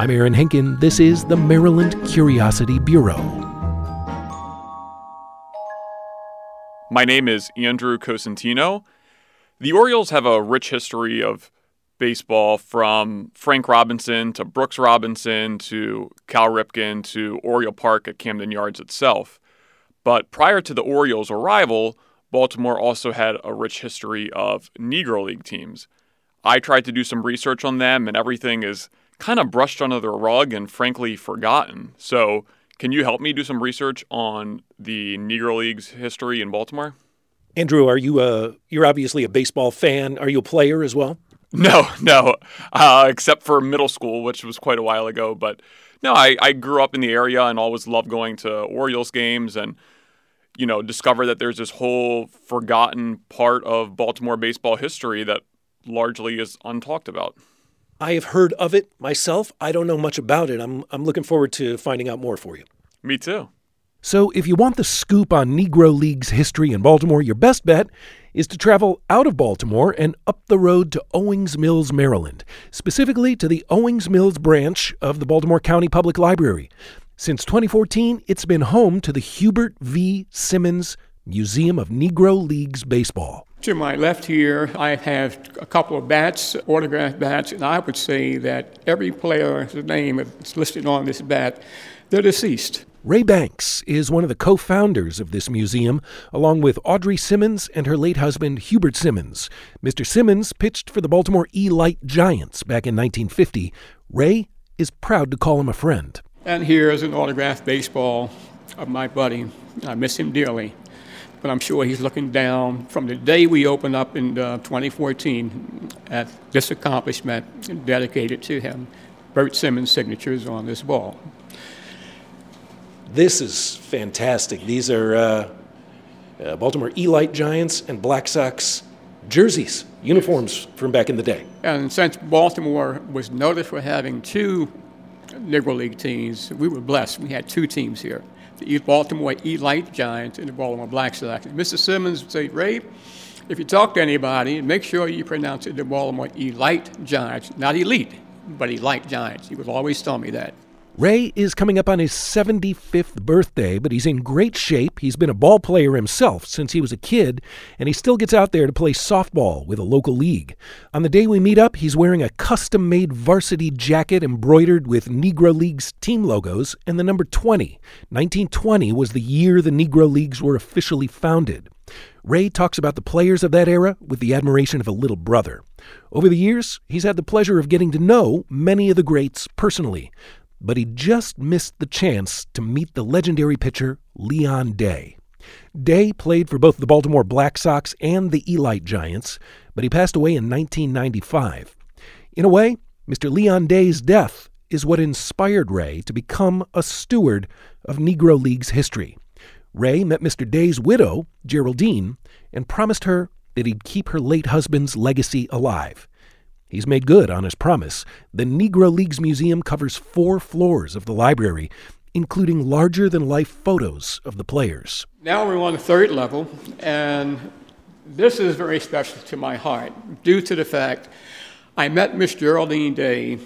I'm Aaron Henkin. This is the Maryland Curiosity Bureau. My name is Andrew Cosentino. The Orioles have a rich history of baseball from Frank Robinson to Brooks Robinson to Cal Ripken to Oriole Park at Camden Yards itself. But prior to the Orioles' arrival, Baltimore also had a rich history of Negro League teams. I tried to do some research on them, and everything is kind of brushed under the rug and frankly forgotten. So, can you help me do some research on the Negro League's history in Baltimore? Andrew, are you a you're obviously a baseball fan. Are you a player as well? No, no, uh, except for middle school, which was quite a while ago. But no, I, I grew up in the area and always loved going to Orioles games and, you know, discover that there's this whole forgotten part of Baltimore baseball history that largely is untalked about. I have heard of it myself. I don't know much about it. I'm, I'm looking forward to finding out more for you. Me too. So, if you want the scoop on Negro League's history in Baltimore, your best bet is to travel out of Baltimore and up the road to Owings Mills, Maryland, specifically to the Owings Mills branch of the Baltimore County Public Library. Since 2014, it's been home to the Hubert V. Simmons Museum of Negro Leagues Baseball. To my left here, I have a couple of bats, autographed bats, and I would say that every player's name that's listed on this bat, they're deceased. Ray Banks is one of the co founders of this museum, along with Audrey Simmons and her late husband, Hubert Simmons. Mr. Simmons pitched for the Baltimore E Light Giants back in 1950. Ray is proud to call him a friend. And here is an autographed baseball of my buddy. I miss him dearly but I'm sure he's looking down from the day we opened up in uh, 2014 at this accomplishment dedicated to him. Bert Simmons' signatures on this ball. This is fantastic. These are uh, uh, Baltimore Elite Giants and Black Sox jerseys, uniforms from back in the day. And since Baltimore was noted for having two Negro League teams, we were blessed. We had two teams here the Baltimore Elite Giants and the Baltimore Black Sox. Mr. Simmons would say, Ray, if you talk to anybody, make sure you pronounce it the Baltimore Elite Giants, not elite, but Elite Giants. He would always tell me that. Ray is coming up on his 75th birthday, but he's in great shape. He's been a ball player himself since he was a kid, and he still gets out there to play softball with a local league. On the day we meet up, he's wearing a custom made varsity jacket embroidered with Negro Leagues team logos and the number 20. 1920 was the year the Negro Leagues were officially founded. Ray talks about the players of that era with the admiration of a little brother. Over the years, he's had the pleasure of getting to know many of the greats personally but he just missed the chance to meet the legendary pitcher Leon Day. Day played for both the Baltimore Black Sox and the Elite Giants, but he passed away in 1995. In a way, Mr. Leon Day's death is what inspired Ray to become a steward of Negro League's history. Ray met Mr. Day's widow, Geraldine, and promised her that he'd keep her late husband's legacy alive. He's made good on his promise. The Negro Leagues Museum covers four floors of the library, including larger than life photos of the players. Now we're on the third level, and this is very special to my heart due to the fact I met Miss Geraldine Day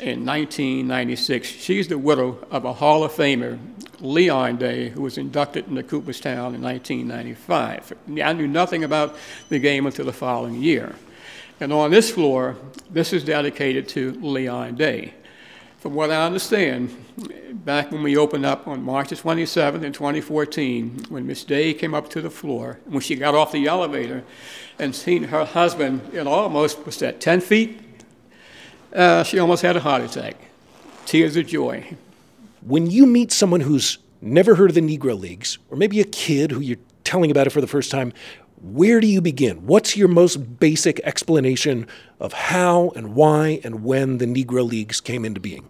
in 1996. She's the widow of a Hall of Famer, Leon Day, who was inducted into Cooperstown in 1995. I knew nothing about the game until the following year. And on this floor, this is dedicated to Leon Day. From what I understand, back when we opened up on March 27th in 2014, when Miss Day came up to the floor, when she got off the elevator and seen her husband, it almost was at 10 feet, uh, she almost had a heart attack. Tears of joy. When you meet someone who's never heard of the Negro Leagues, or maybe a kid who you're telling about it for the first time, where do you begin? What's your most basic explanation of how and why and when the Negro Leagues came into being?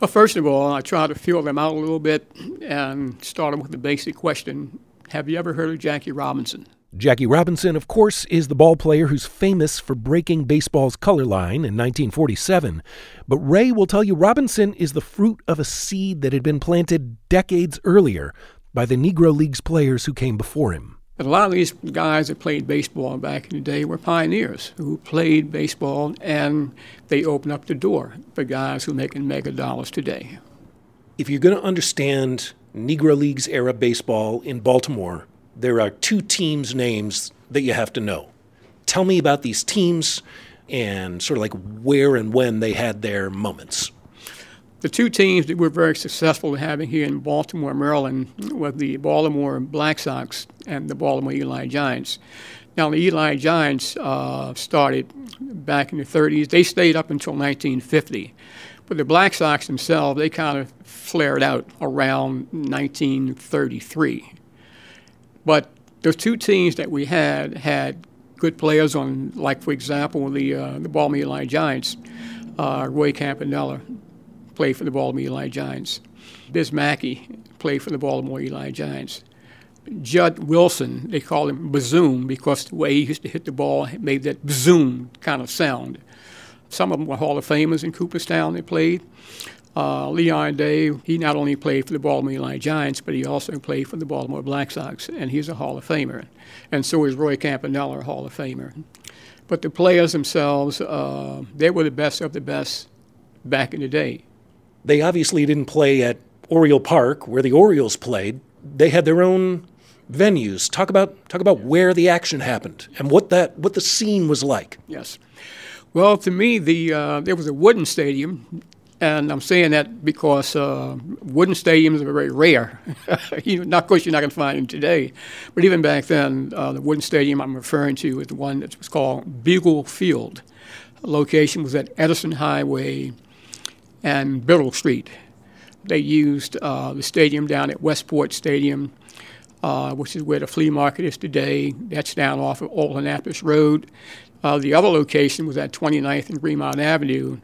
Well, first of all, I try to feel them out a little bit and start them with the basic question Have you ever heard of Jackie Robinson? Jackie Robinson, of course, is the ball player who's famous for breaking baseball's color line in 1947. But Ray will tell you Robinson is the fruit of a seed that had been planted decades earlier by the Negro Leagues players who came before him. A lot of these guys that played baseball back in the day were pioneers who played baseball and they opened up the door for guys who are making mega dollars today. If you're going to understand Negro Leagues era baseball in Baltimore, there are two teams' names that you have to know. Tell me about these teams and sort of like where and when they had their moments. The two teams that we're very successful in having here in Baltimore, Maryland, were the Baltimore Black Sox and the Baltimore Elite Giants. Now, the Elite Giants uh, started back in the 30s. They stayed up until 1950. But the Black Sox themselves, they kind of flared out around 1933. But those two teams that we had had good players on, like, for example, the, uh, the Baltimore Elite Giants. Uh, Roy Campanella played for the Baltimore Elite Giants. Biz Mackey played for the Baltimore Elite Giants. Jud Wilson, they call him Bazoom because the way he used to hit the ball made that Bazoom kind of sound. Some of them were Hall of Famers in Cooperstown they played. Uh, Leon Day, he not only played for the Baltimore Elite Giants, but he also played for the Baltimore Black Sox, and he's a Hall of Famer. And so is Roy Campanella, a Hall of Famer. But the players themselves, uh, they were the best of the best back in the day. They obviously didn't play at Oriole Park, where the Orioles played. They had their own venues. Talk about talk about where the action happened and what that what the scene was like. Yes. Well, to me, the uh, there was a wooden stadium, and I'm saying that because uh, wooden stadiums are very rare. you know, not, of course, you're not going to find them today, but even back then, uh, the wooden stadium I'm referring to is the one that was called Bugle Field. The location was at Edison Highway and Biddle Street. They used uh, the stadium down at Westport Stadium, uh, which is where the flea market is today. That's down off of Old Annapolis Road. Uh, the other location was at 29th and Greenmount Avenue.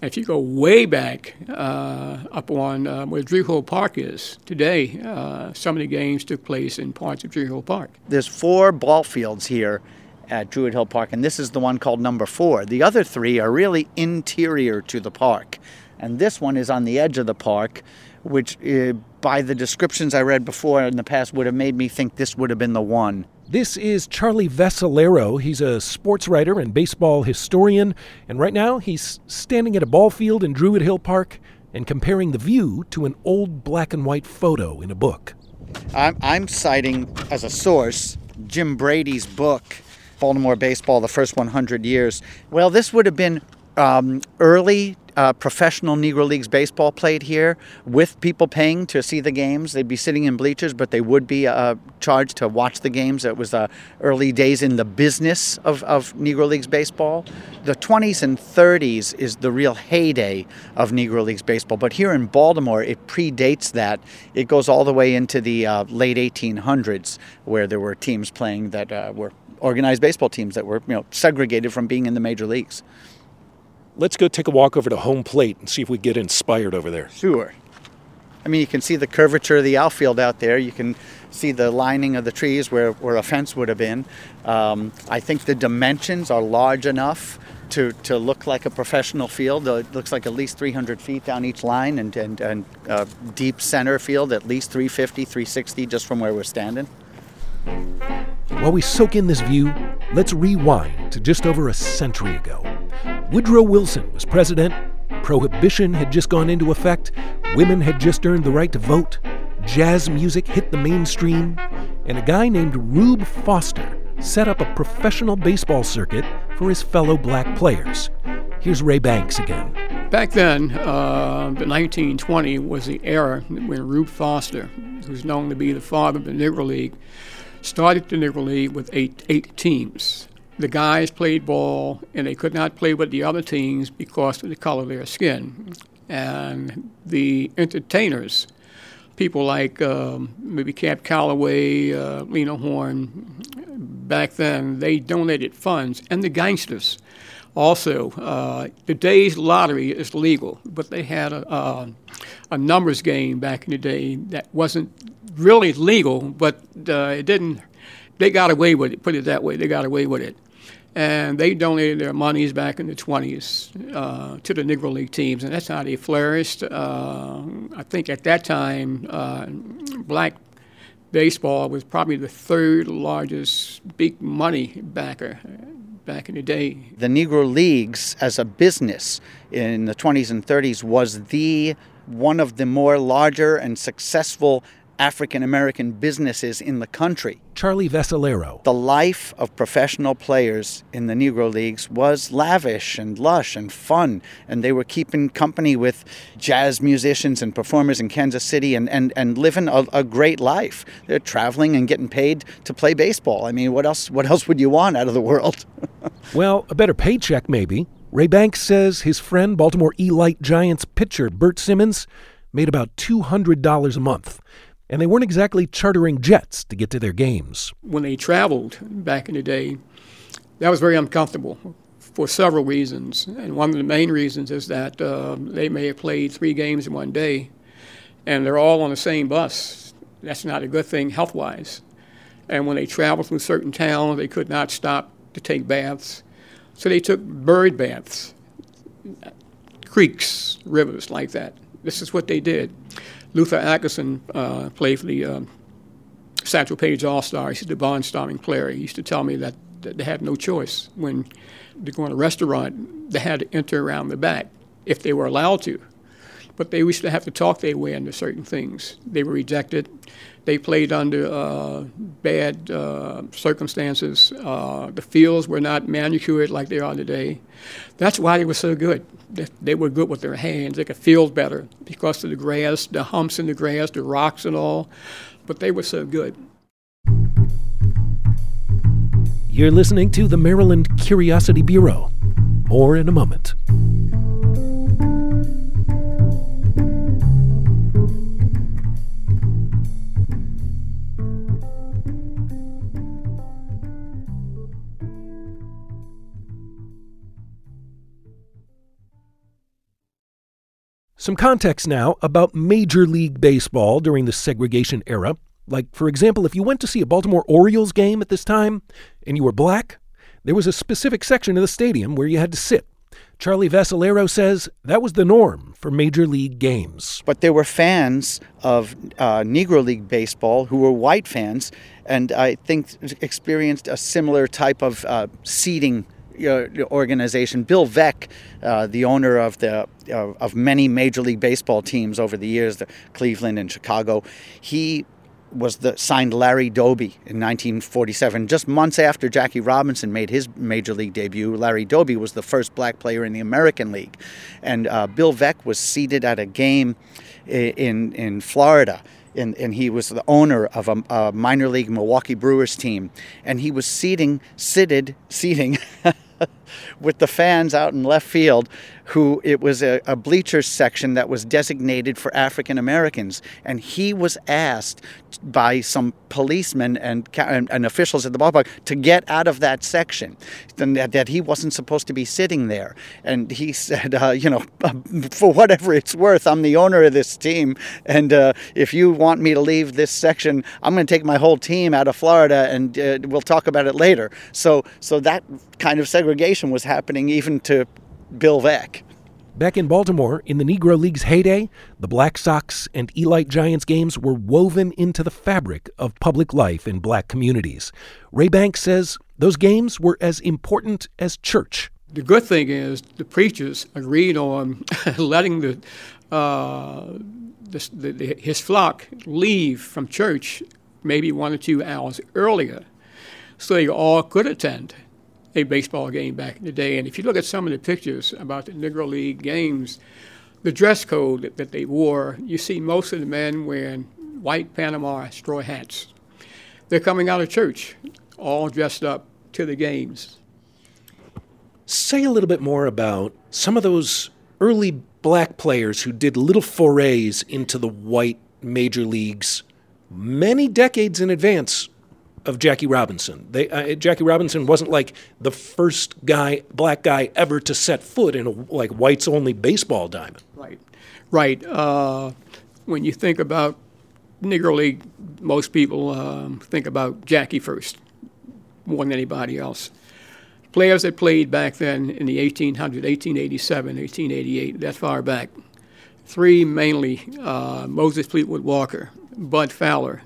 And if you go way back uh, up on uh, where Druid Hill Park is today, uh, some of the games took place in parts of Druid Hill Park. There's four ball fields here at Druid Hill Park, and this is the one called number four. The other three are really interior to the park, and this one is on the edge of the park, which, uh, by the descriptions I read before in the past, would have made me think this would have been the one. This is Charlie Vascellaro. He's a sports writer and baseball historian, and right now he's standing at a ball field in Druid Hill Park and comparing the view to an old black and white photo in a book. I'm, I'm citing as a source Jim Brady's book, Baltimore Baseball, the First 100 Years. Well, this would have been um, early uh, professional Negro Leagues baseball played here with people paying to see the games. They'd be sitting in bleachers, but they would be uh, charged to watch the games. It was uh, early days in the business of, of Negro Leagues baseball. The 20s and 30s is the real heyday of Negro Leagues baseball, but here in Baltimore, it predates that. It goes all the way into the uh, late 1800s, where there were teams playing that uh, were organized baseball teams that were you know segregated from being in the major leagues. Let's go take a walk over to home plate and see if we get inspired over there. Sure. I mean, you can see the curvature of the outfield out there. You can see the lining of the trees where, where a fence would have been. Um, I think the dimensions are large enough to, to look like a professional field. It looks like at least 300 feet down each line and, and, and uh, deep center field, at least 350, 360 just from where we're standing. While we soak in this view, let's rewind to just over a century ago. Woodrow Wilson was president, prohibition had just gone into effect, women had just earned the right to vote, jazz music hit the mainstream, and a guy named Rube Foster set up a professional baseball circuit for his fellow black players. Here's Ray Banks again. Back then, uh, the 1920 was the era when Rube Foster, who's known to be the father of the Negro League, started the Negro League with eight, eight teams. The guys played ball, and they could not play with the other teams because of the color of their skin. And the entertainers, people like um, maybe Cab Calloway, uh, Lena Horne, back then, they donated funds, and the gangsters. Also, uh, today's lottery is legal, but they had a, a, a, numbers game back in the day that wasn't really legal, but uh, it didn't. They got away with it. Put it that way. They got away with it and they donated their monies back in the 20s uh, to the Negro League teams, and that's how they flourished. Uh, I think at that time, uh, black baseball was probably the third largest big money backer back in the day. The Negro Leagues as a business in the 20s and 30s was the one of the more larger and successful African American businesses in the country. Charlie Vascellaro. The life of professional players in the Negro Leagues was lavish and lush and fun, and they were keeping company with jazz musicians and performers in Kansas City and, and, and living a, a great life. They're traveling and getting paid to play baseball. I mean, what else, what else would you want out of the world? well, a better paycheck, maybe. Ray Banks says his friend, Baltimore Elite Giants pitcher Bert Simmons, made about $200 a month and they weren't exactly chartering jets to get to their games. When they traveled back in the day, that was very uncomfortable for several reasons. And one of the main reasons is that uh, they may have played three games in one day, and they're all on the same bus. That's not a good thing health wise. And when they traveled through certain towns, they could not stop to take baths. So they took bird baths, creeks, rivers like that. This is what they did. Luther Atkinson uh, played for the um, Satchel Paige All Stars. He's the barnstorming player. He used to tell me that, that they had no choice. When they go in a restaurant, they had to enter around the back if they were allowed to. But they used to have to talk their way into certain things. They were rejected. They played under uh, bad uh, circumstances. Uh, the fields were not manicured like they are today. That's why they were so good. They, were good with their hands. They could field better because of the grass, the humps in the grass, the rocks and all. But they were so good. You're listening to the Maryland Curiosity Bureau. More in a moment. Some context now about Major League Baseball during the segregation era. Like, for example, if you went to see a Baltimore Orioles game at this time and you were black, there was a specific section of the stadium where you had to sit. Charlie Vascellaro says that was the norm for major league games. But there were fans of uh, Negro League baseball who were white fans, and I think experienced a similar type of uh, seating organization. Bill Veeck, uh, the owner of the uh, of many Major League Baseball teams over the years, the Cleveland and Chicago, he was the signed Larry Doby in 1947. Just months after Jackie Robinson made his major league debut, Larry Doby was the first black player in the American League, and uh, Bill Veeck was seated at a game in in Florida and, and he was the owner of a, a, minor league Milwaukee Brewers team, and he was seating, seated, seating with the fans out in left field who it was a, a bleacher section that was designated for African Americans. And he was asked by some policemen and, and, and, officials at the ballpark to get out of that section, that, that he wasn't supposed to be sitting there. And he said, uh, you know, for whatever it's worth, I'm the owner of this team. And uh, if you want me to leave this section, I'm going to take my whole team out of Florida and uh, we'll talk about it later. So, so that kind of segregation was happening even to Bill Veeck. Back in Baltimore, in the Negro League's heyday, the Black Sox and Elite Giants games were woven into the fabric of public life in black communities. Ray Banks says those games were as important as church. The good thing is the preachers agreed on letting the, uh, the, the, his flock leave from church maybe one or two hours earlier so they all could attend a baseball game back in the day. And if you look at some of the pictures about the Negro League games, the dress code that, that they wore, you see most of the men wearing white Panama straw hats. They're coming out of church, all dressed up to the games. Say a little bit more about some of those early black players who did little forays into the white major leagues many decades in advance of Jackie Robinson. They, uh, Jackie Robinson wasn't like the first guy, black guy ever to set foot in a like whites only baseball diamond. Right, right. Uh, when you think about Negro League, most people um, think about Jackie first, more than anybody else. Players that played back then in the 1800s, 1887, 1888, that far back, three mainly uh, Moses Fleetwood Walker, Bud Fowler,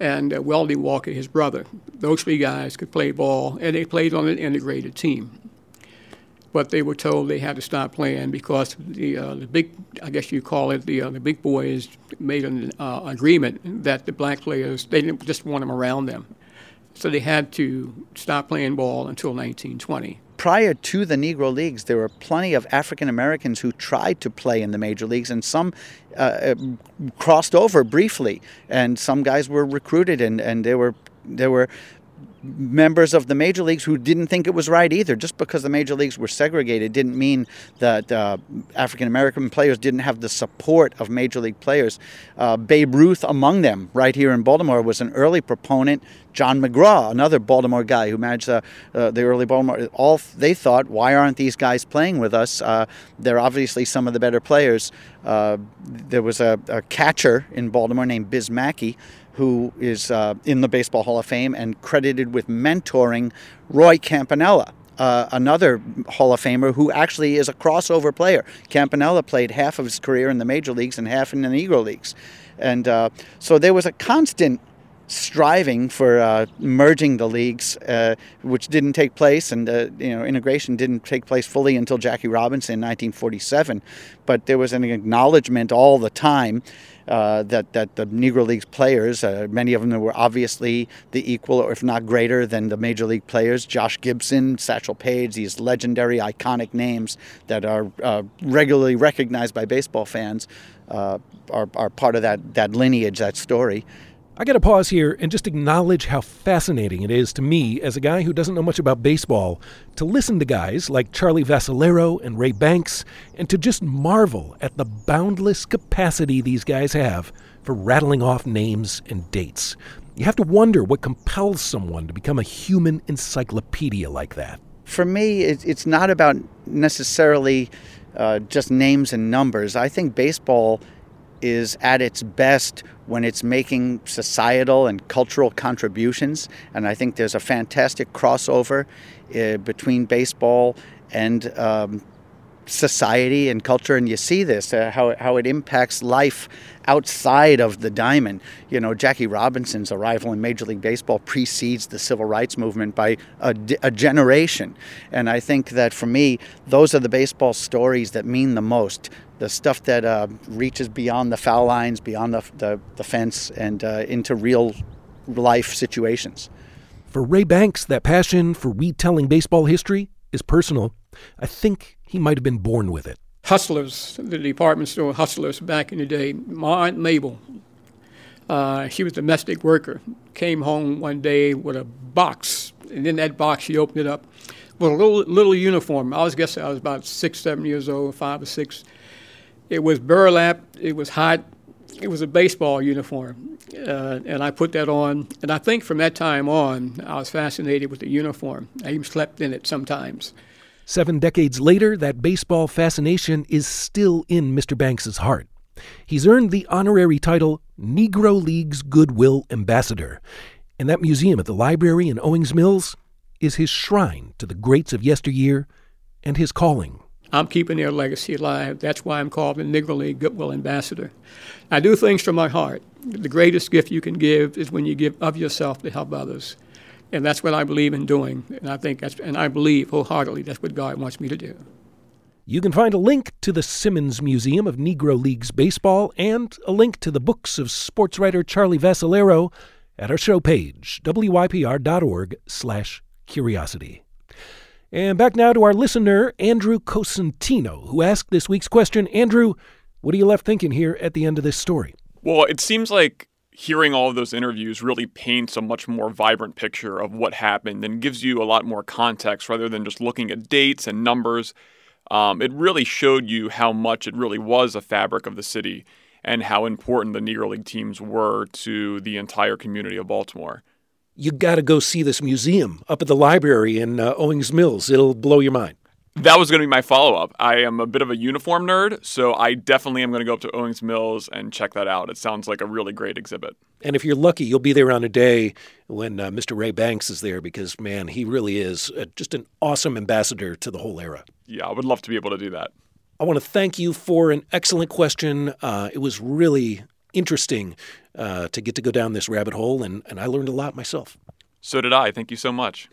and uh, Welday Walker, his brother. Those three guys could play ball, and they played on an integrated team. But they were told they had to stop playing because the uh, the big, I guess you call it the uh, the big boys made an uh, agreement that the black players they didn't just want them around them, so they had to stop playing ball until 1920 prior to the Negro Leagues, there were plenty of African Americans who tried to play in the major leagues, and some uh, uh, crossed over briefly, and some guys were recruited, and, and there were there were members of the major leagues who didn't think it was right either. Just because the major leagues were segregated didn't mean that uh, African American players didn't have the support of major league players. Uh, Babe Ruth, among them, right here in Baltimore, was an early proponent. John McGraw, another Baltimore guy who managed uh, uh the early Baltimore, all they thought, why aren't these guys playing with us? Uh, they're obviously some of the better players. Uh, there was a, a catcher in Baltimore named Biz Mackey who is uh, in the Baseball Hall of Fame and credited with mentoring Roy Campanella. Uh, another Hall of Famer who actually is a crossover player. Campanella played half of his career in the major leagues and half in the Negro leagues. And uh, so there was a constant striving for uh, merging the leagues, uh, which didn't take place, and uh, you know integration didn't take place fully until Jackie Robinson in 1947. But there was an acknowledgement all the time uh, that that the Negro Leagues players, uh, many of them were obviously the equal, or if not greater, than the Major League players. Josh Gibson, Satchel Paige, these legendary, iconic names that are uh, regularly recognized by baseball fans, are, are part of that that lineage, that story. I got to pause here and just acknowledge how fascinating it is to me, as a guy who doesn't know much about baseball, to listen to guys like Charlie Vascellaro and Ray Banks and to just marvel at the boundless capacity these guys have for rattling off names and dates. You have to wonder what compels someone to become a human encyclopedia like that. For me, it's not about necessarily uh, just names and numbers. I think baseball is at its best when it's making societal and cultural contributions. And I think there's a fantastic crossover uh, between baseball and um, society and culture. And you see this, uh, how, how it impacts life outside of the diamond. You know, Jackie Robinson's arrival in Major League Baseball precedes the civil rights movement by a, a generation. And I think that for me, those are the baseball stories that mean the most the stuff that uh, reaches beyond the foul lines, beyond the, the, the fence, and uh, into real life situations. For Ray Banks, that passion for retelling baseball history is personal. I think he might have been born with it. Hutzler's, the department store Hutzler's back in the day. My Aunt Mabel, uh, she was a domestic worker, came home one day with a box, and in that box she opened it up with a little little uniform. I was guessing I was about six, seven years old, five or six it was burlap. It was hot. It was a baseball uniform, uh, and I put that on. And I think from that time on, I was fascinated with the uniform. I even slept in it sometimes. Seven decades later, that baseball fascination is still in Mr. Banks's heart. He's earned the honorary title Negro League's Goodwill Ambassador, and that museum at the library in Owings Mills is his shrine to the greats of yesteryear and his calling. I'm keeping their legacy alive. That's why I'm called the Negro League Goodwill Ambassador. I do things from my heart. The greatest gift you can give is when you give of yourself to help others. And that's what I believe in doing. And I think that's, and I believe wholeheartedly that's what God wants me to do. You can find a link to the Simmons Museum of Negro Leagues Baseball and a link to the books of sports writer Charlie Vascellaro at our show page, wypr.org slash curiosity. And back now to our listener, Andrew Cosentino, who asked this week's question. Andrew, what are you left thinking here at the end of this story? Well, it seems like hearing all of those interviews really paints a much more vibrant picture of what happened and gives you a lot more context rather than just looking at dates and numbers. Um, it really showed you how much it really was a fabric of the city and how important the Negro League teams were to the entire community of Baltimore you got to go see this museum up at the library in uh, Owings Mills. It'll blow your mind. That was going to be my follow up. I am a bit of a uniform nerd, so I definitely am going to go up to Owings Mills and check that out. It sounds like a really great exhibit. And if you're lucky, you'll be there on a day when uh, Mr. Ray Banks is there because, man, he really is uh, just an awesome ambassador to the whole era. Yeah, I would love to be able to do that. I want to thank you for an excellent question. Uh, it was really interesting uh, to get to go down this rabbit hole, and, and I learned a lot myself. So did I. Thank you so much.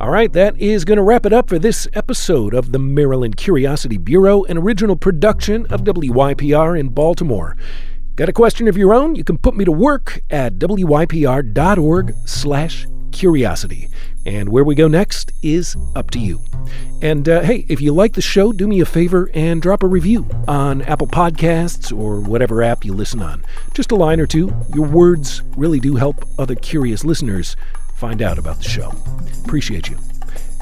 All right, that is going to wrap it up for this episode of the Maryland Curiosity Bureau, an original production of WYPR in Baltimore. Got a question of your own? You can put me to work at wypr.org slash curiosity. And where we go next is up to you. And uh, hey, if you like the show, do me a favor and drop a review on Apple Podcasts or whatever app you listen on. Just a line or two. Your words really do help other curious listeners find out about the show. Appreciate you.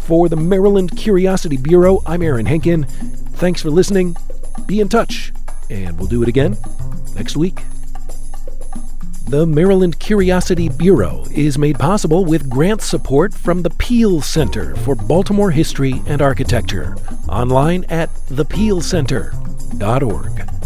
For the Maryland Curiosity Bureau, I'm Aaron Henkin. Thanks for listening. Be in touch, and we'll do it again next week. The Maryland Curiosity Bureau is made possible with grant support from the Peale Center for Baltimore History and Architecture, online at thepealecenter.org.